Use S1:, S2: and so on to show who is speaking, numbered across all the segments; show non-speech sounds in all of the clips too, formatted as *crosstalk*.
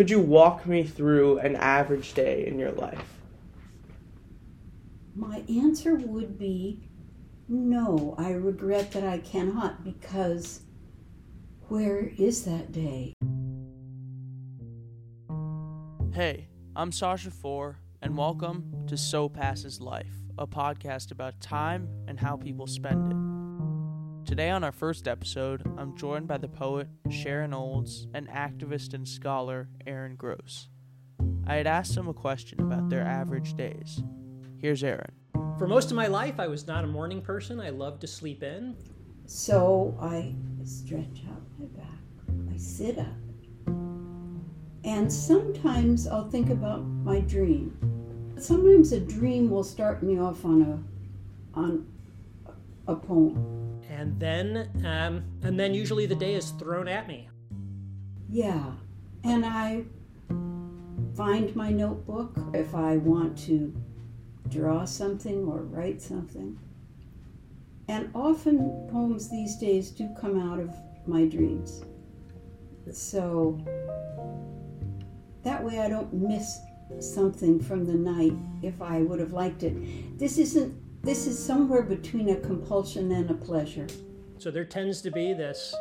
S1: Could you walk me through an average day in your life?
S2: My answer would be no. I regret that I cannot because where is that day?
S3: Hey, I'm Sasha Four, and welcome to So Passes Life, a podcast about time and how people spend it. Today, on our first episode, I'm joined by the poet Sharon Olds and activist and scholar Aaron Gross. I had asked them a question about their average days. Here's Aaron.
S4: For most of my life, I was not a morning person. I loved to sleep in.
S2: So I stretch out my back, I sit up, and sometimes I'll think about my dream. Sometimes a dream will start me off on a on a poem.
S4: And then, um, and then usually the day is thrown at me.
S2: Yeah, and I find my notebook if I want to draw something or write something. And often poems these days do come out of my dreams. So that way I don't miss something from the night if I would have liked it. This isn't this is somewhere between a compulsion and a pleasure.
S4: So there tends to be this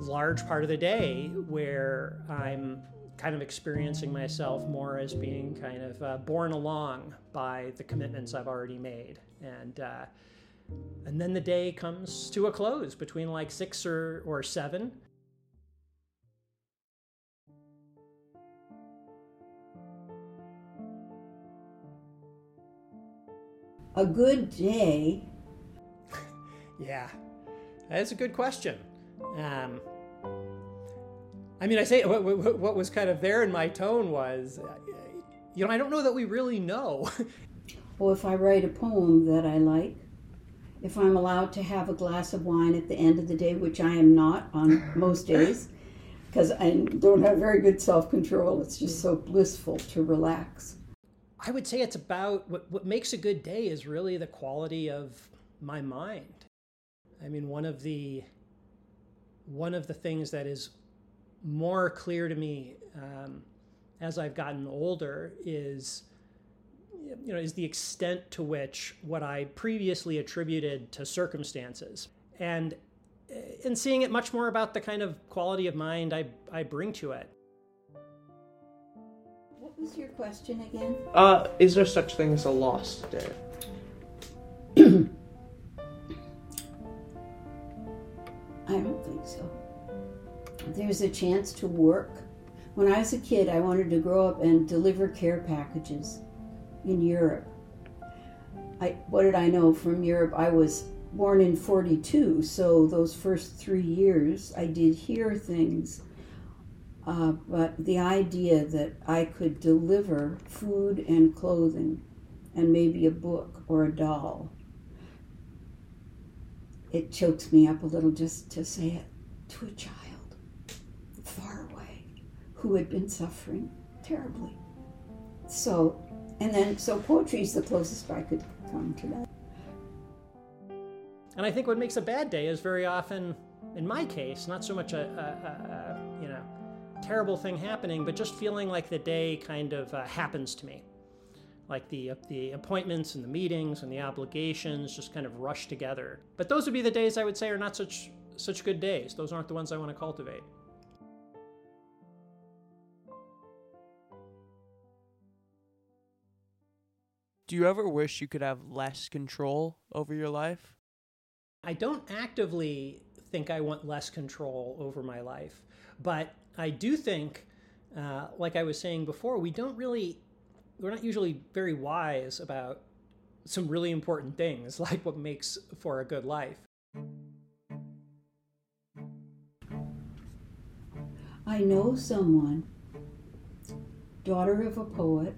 S4: large part of the day where I'm kind of experiencing myself more as being kind of uh, borne along by the commitments I've already made, and uh, and then the day comes to a close between like six or or seven.
S2: A good day.
S4: yeah, that's a good question. Um, I mean, I say what, what, what, was kind of there in my tone was, uh, you know, I don't know that we really know. *laughs*
S2: well, if I write a poem that I like, if I'm allowed to have a glass of wine at the end of the day, which I am not on most days, *laughs* because I don't have very good self control, it's just so blissful to relax.
S4: I would say it's about what, what makes a good day is really the quality of my mind. I mean, one of the one of the things that is more clear to me um, as I've gotten older is you know is the extent to which what I previously attributed to circumstances and in seeing it much more about the kind of quality of mind I, I bring to it
S2: was your question again?
S1: Uh, is there such thing as a lost day?
S2: I don't think so. There's a chance to work. When I was a kid, I wanted to grow up and deliver care packages in Europe. I, what did I know from Europe? I was born in 42, so those first three years I did hear things uh, but the idea that I could deliver food and clothing and maybe a book or a doll, it chokes me up a little just to say it to a child far away who had been suffering terribly. So, and then, so poetry is the closest I could come to that.
S4: And I think what makes a bad day is very often, in my case, not so much a, a, a terrible thing happening, but just feeling like the day kind of uh, happens to me. Like the, the appointments and the meetings and the obligations just kind of rush together. But those would be the days I would say are not such, such good days. Those aren't the ones I want to cultivate.
S3: Do you ever wish you could have less control over your life?
S4: I don't actively think I want less control over my life, but I do think, uh, like I was saying before, we don't really, we're not usually very wise about some really important things, *laughs* like what makes for a good life.
S2: I know someone, daughter of a poet,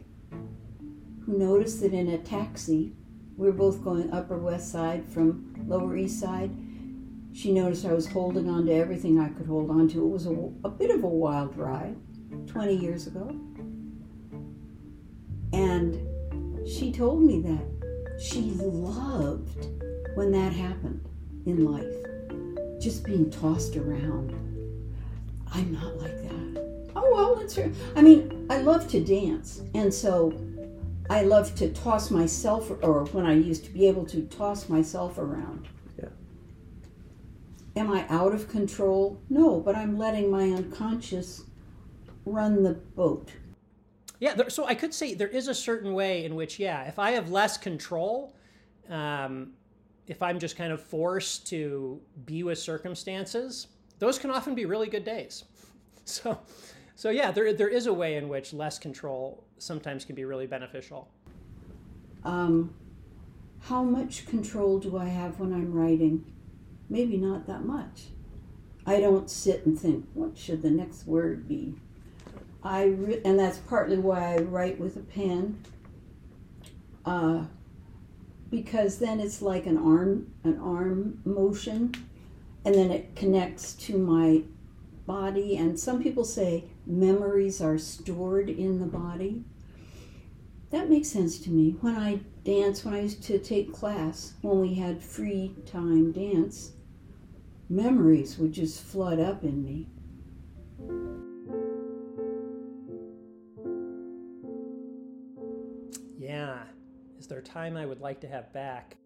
S2: who noticed that in a taxi, we were both going Upper West Side from Lower East Side, she noticed I was holding on to everything I could hold on to. It was a, a bit of a wild ride 20 years ago. And she told me that she loved when that happened in life, just being tossed around. I'm not like that. Oh, well, let's. I mean, I love to dance, and so I love to toss myself, or when I used to be able to toss myself around. Am I out of control? No, but I'm letting my unconscious run the boat.
S4: Yeah, there, so I could say there is a certain way in which, yeah, if I have less control, um, if I'm just kind of forced to be with circumstances, those can often be really good days. *laughs* So, so yeah, there, there is a way in which less control sometimes can be really beneficial.
S2: Um, how much control do I have when I'm writing? Maybe not that much. I don't sit and think, what should the next word be? I re- and that's partly why I write with a pen. Uh, because then it's like an arm an arm motion and then it connects to my body and some people say memories are stored in the body that makes sense to me when i dance when i used to take class when we had free time dance memories would just flood up in me
S4: Yeah. Is there time I would like to have back?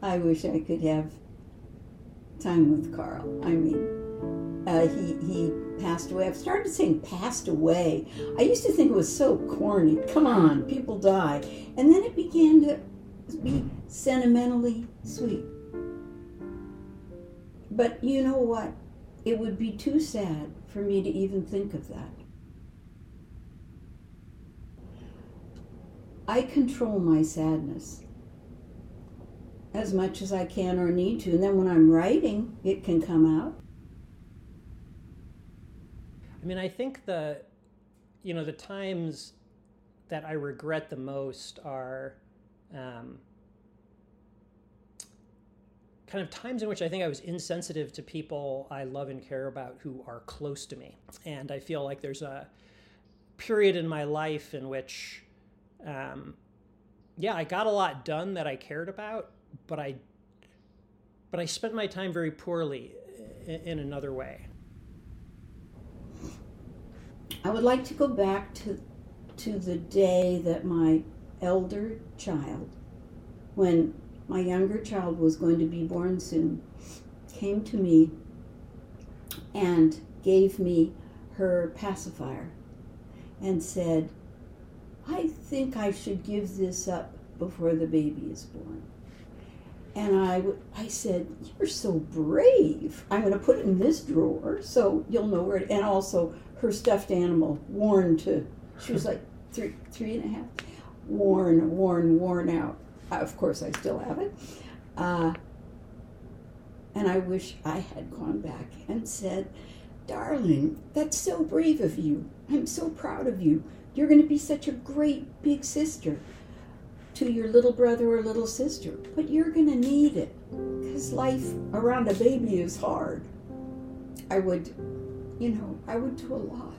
S2: I wish I could have time with Carl. I mean, uh, he he passed away. I've started saying passed away. I used to think it was so corny. Come on, people die, and then it began to be sentimentally sweet. But you know what? It would be too sad for me to even think of that. I control my sadness as much as I can or need to. And then when I'm writing, it can come out.
S4: I mean, I think the, you know, the times that I regret the most are um, kind of times in which I think I was insensitive to people I love and care about who are close to me. And I feel like there's a period in my life in which, um, yeah, I got a lot done that I cared about, but I, but I spent my time very poorly in, in another way.
S2: I would like to go back to to the day that my elder child, when my younger child was going to be born soon, came to me and gave me her pacifier and said, I think I should give this up before the baby is born. And I, I said, You're so brave. I'm going to put it in this drawer so you'll know where it, and also her stuffed animal, worn to, she was like three, three and a half, worn, worn, worn out. Of course, I still have it. Uh, and I wish I had gone back and said, Darling, that's so brave of you. I'm so proud of you. You're going to be such a great big sister to your little brother or little sister, but you're going to need it because life around a baby is hard. I would, you know, I would do a lot.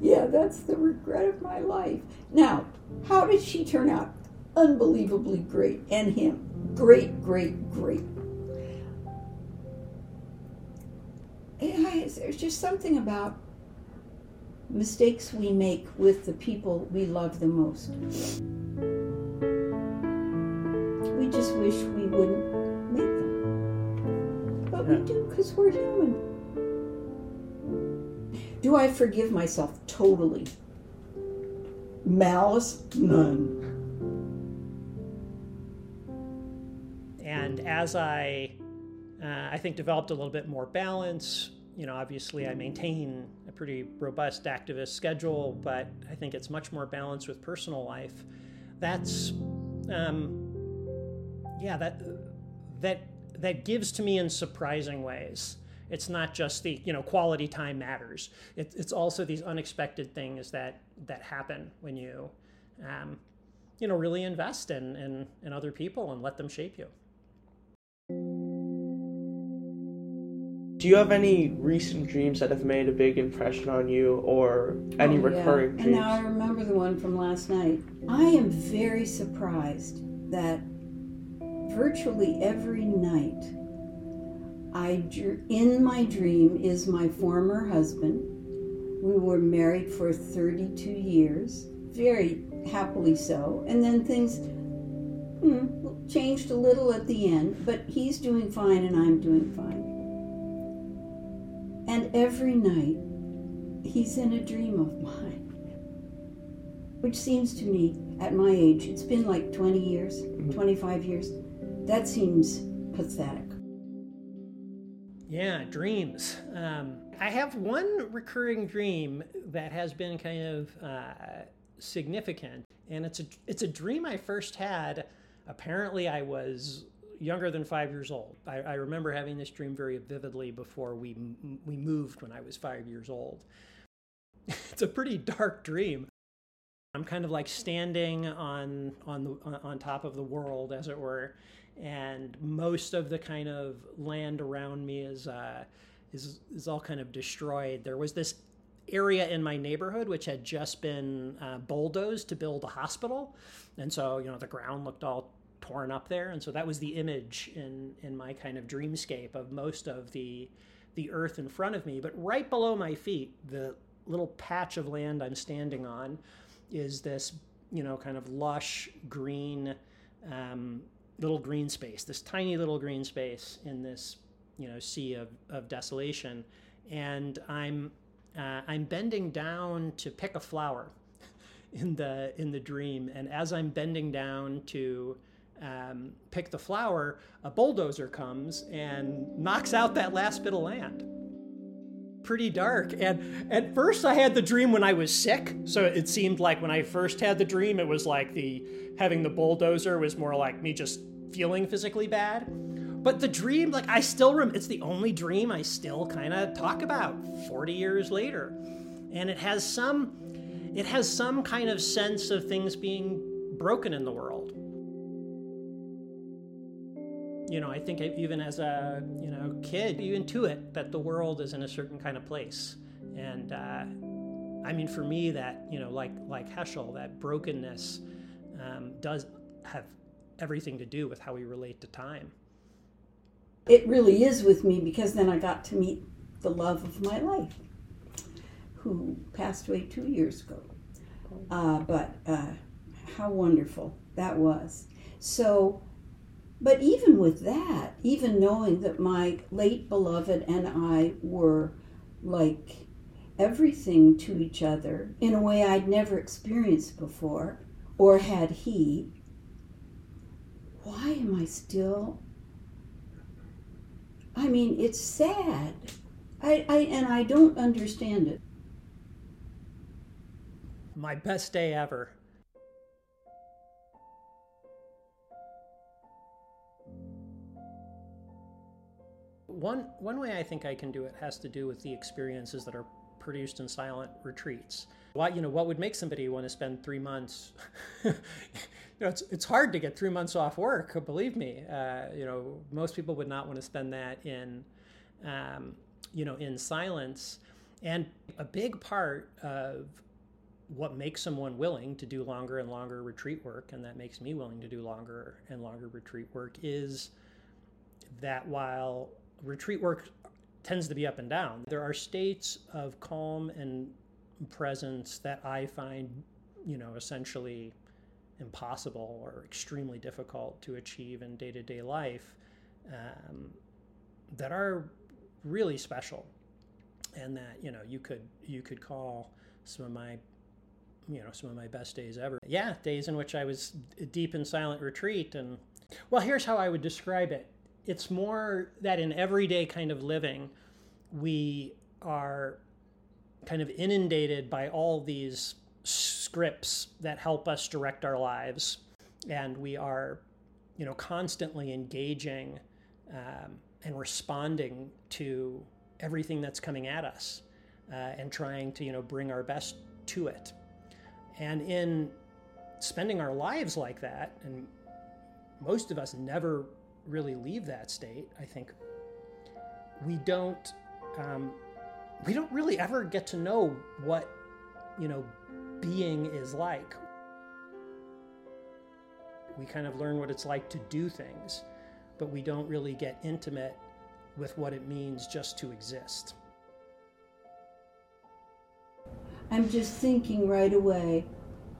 S2: Yeah, that's the regret of my life. Now, how did she turn out? Unbelievably great. And him. Great, great, great. Yeah, there's just something about mistakes we make with the people we love the most. We just wish we wouldn't we do because we're human. Do I forgive myself totally? Malice? None.
S4: and as I, uh, I think, developed a little bit more balance, you know, obviously I maintain a pretty robust activist schedule, but I think it's much more balanced with personal life. That's, um, yeah, that that that gives to me in surprising ways. It's not just the you know quality time matters. It, it's also these unexpected things that that happen when you, um, you know, really invest in, in in other people and let them shape you.
S1: Do you have any recent dreams that have made a big impression on you or any
S2: Oh, yeah.
S1: recurring
S2: And now I remember the one from last night. I am very surprised that virtually every night, I in my dream is my former husband. We were married for 32 years, very happily so, and then things hmm, changed a little at the end, but he's doing fine and I'm doing fine. And every night, he's in a dream of mine, which seems to me, at my age, it's been like 20 years, mm-hmm. 25 years, that seems pathetic.
S4: Yeah, dreams. Um, I have one recurring dream that has been kind of uh, significant, and it's a it's a dream I first had. Apparently, I was younger than five years old. I, I remember having this dream very vividly before we we moved when I was five years old. *laughs* it's a pretty dark dream. I'm kind of like standing on on the on top of the world, as it were, and most of the kind of land around me is uh, is is all kind of destroyed. There was this area in my neighborhood which had just been uh, bulldozed to build a hospital, and so you know the ground looked all torn up there, and so that was the image in in my kind of dreamscape of most of the the earth in front of me. But right below my feet, the little patch of land I'm standing on is this you know kind of lush green um, little green space, this tiny little green space in this you know sea of, of desolation, and I'm uh, I'm bending down to pick a flower *laughs* in the in the dream, and as I'm bending down to um, pick the flower, a bulldozer comes and knocks out that last bit of land. Pretty dark. And at first, I had the dream when I was sick. So it seemed like when I first had the dream, it was like the having the bulldozer was more like me just feeling physically bad. But the dream, like I still rem- it's the only dream I still kind of talk about 40 years later. And it has some it has some kind of sense of things being broken in the world. You know, I think even as a, you know, kid, you intuit that the world is in a certain kind of place. And uh, I mean, for me, that, you know, like like Heschel, that brokenness um, does have everything to do with how we relate to time.
S2: It really is with me because then I got to meet the love of my life, who passed away two years ago. Uh, but uh, how wonderful that was. So, but even with that, even knowing that my late beloved and I were like everything to each other in a way I'd never experienced before, or had he, why am I still? I mean, it's sad. I, I and I don't understand it.
S4: My best day ever. One one way I think I can do it has to do with the experiences that are produced in silent retreats. Why, you know, what would make somebody want to spend three months? you *laughs* know, it's, it's hard to get three months off work. Believe me. Uh, you know, most people would not want to spend that in, um, you know, in silence. And a big part of what makes someone willing to do longer and longer retreat work, and that makes me willing to do longer and longer retreat work, is that while retreat work tends to be up and down. There are states of calm and presence that I find, you know, essentially impossible or extremely difficult to achieve in day to day life um, that are really special. And that you know you could you could call some of my you know some of my best days ever. Yeah days in which i was deep in silent retreat and well here's how i would describe it it's more that in everyday kind of living, we are kind of inundated by all these scripts that help us direct our lives, and we are, you know, constantly engaging um, and responding to everything that's coming at us, uh, and trying to, you know, bring our best to it. And in spending our lives like that, and most of us never really leave that state, I think we don't um, we don't really ever get to know what you know being is like. We kind of learn what it's like to do things, but we don't really get intimate with what it means just to exist.
S2: I'm just thinking right away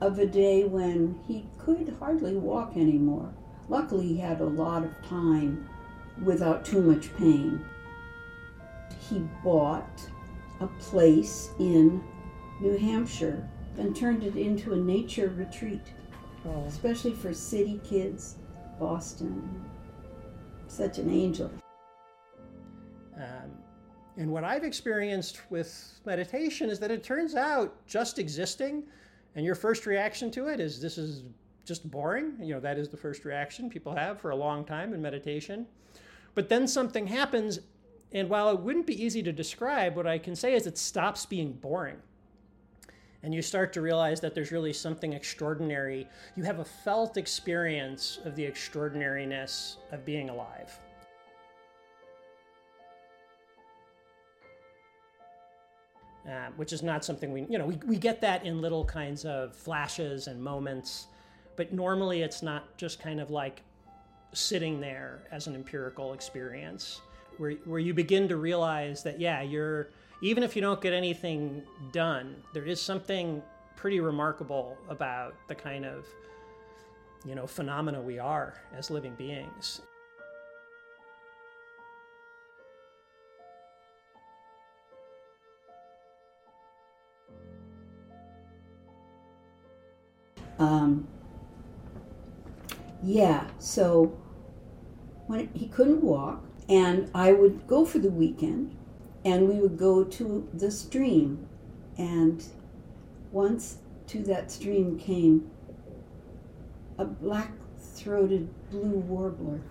S2: of a day when he could hardly walk anymore. Luckily, he had a lot of time without too much pain. He bought a place in New Hampshire and turned it into a nature retreat,
S4: Oh.
S2: especially for city kids. Boston, such an angel.
S4: Um, and what I've experienced with meditation is that it turns out just existing and your first reaction to it is this is just boring. You know, that is the first reaction people have for a long time in meditation. But then something happens, and while it wouldn't be easy to describe, what I can say is it stops being boring. And you start to realize that there's really something extraordinary. You have a felt experience of the extraordinariness of being alive. uh, which is not something we, you know, we, we get that in little kinds of flashes and moments, but normally it's not just kind of like sitting there as an empirical experience where, where you begin to realize that, yeah, you're, even if you don't get anything done, there is something pretty remarkable about the kind of, you know, phenomena we are as living beings.
S2: Um, yeah, so when he couldn't walk, and I would go for the weekend, and we would go to the stream, and once to that stream came a black-throated blue warbler.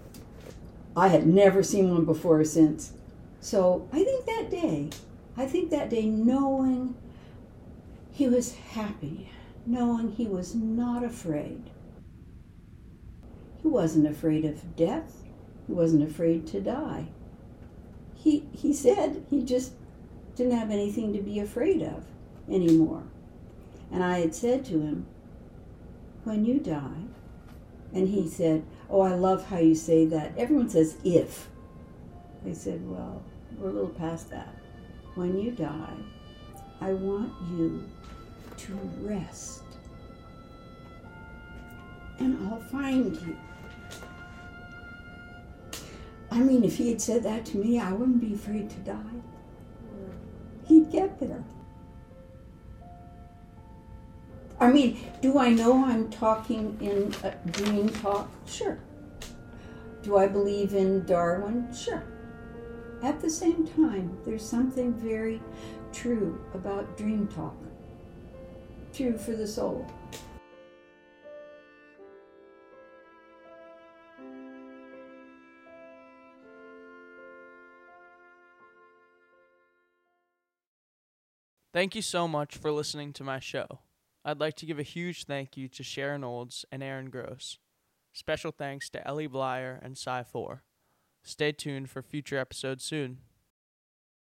S2: I had never seen one before or since. So I think that day, I think that day, knowing he was happy knowing he was not afraid. He wasn't afraid of death. He wasn't afraid to die. He, he said he just didn't have anything to be afraid of anymore. And I had said to him, When you die, and he said, Oh, I love how you say that. Everyone says if. I said, Well, we're a little past that. When you die, I want you to rest. And I'll find you. I mean, if he had said that to me, I wouldn't be afraid to die. He'd get there. I mean, do I know I'm talking in dream talk? Sure. Do I believe in Darwin? Sure. At the same time, there's something very true about dream talk true for the soul.
S3: Thank you so much for listening to my show. I'd like to give a huge thank you to Sharon Olds and Aaron Gross. Special thanks to Ellie Blyer and Cy 4. Stay tuned for future episodes soon.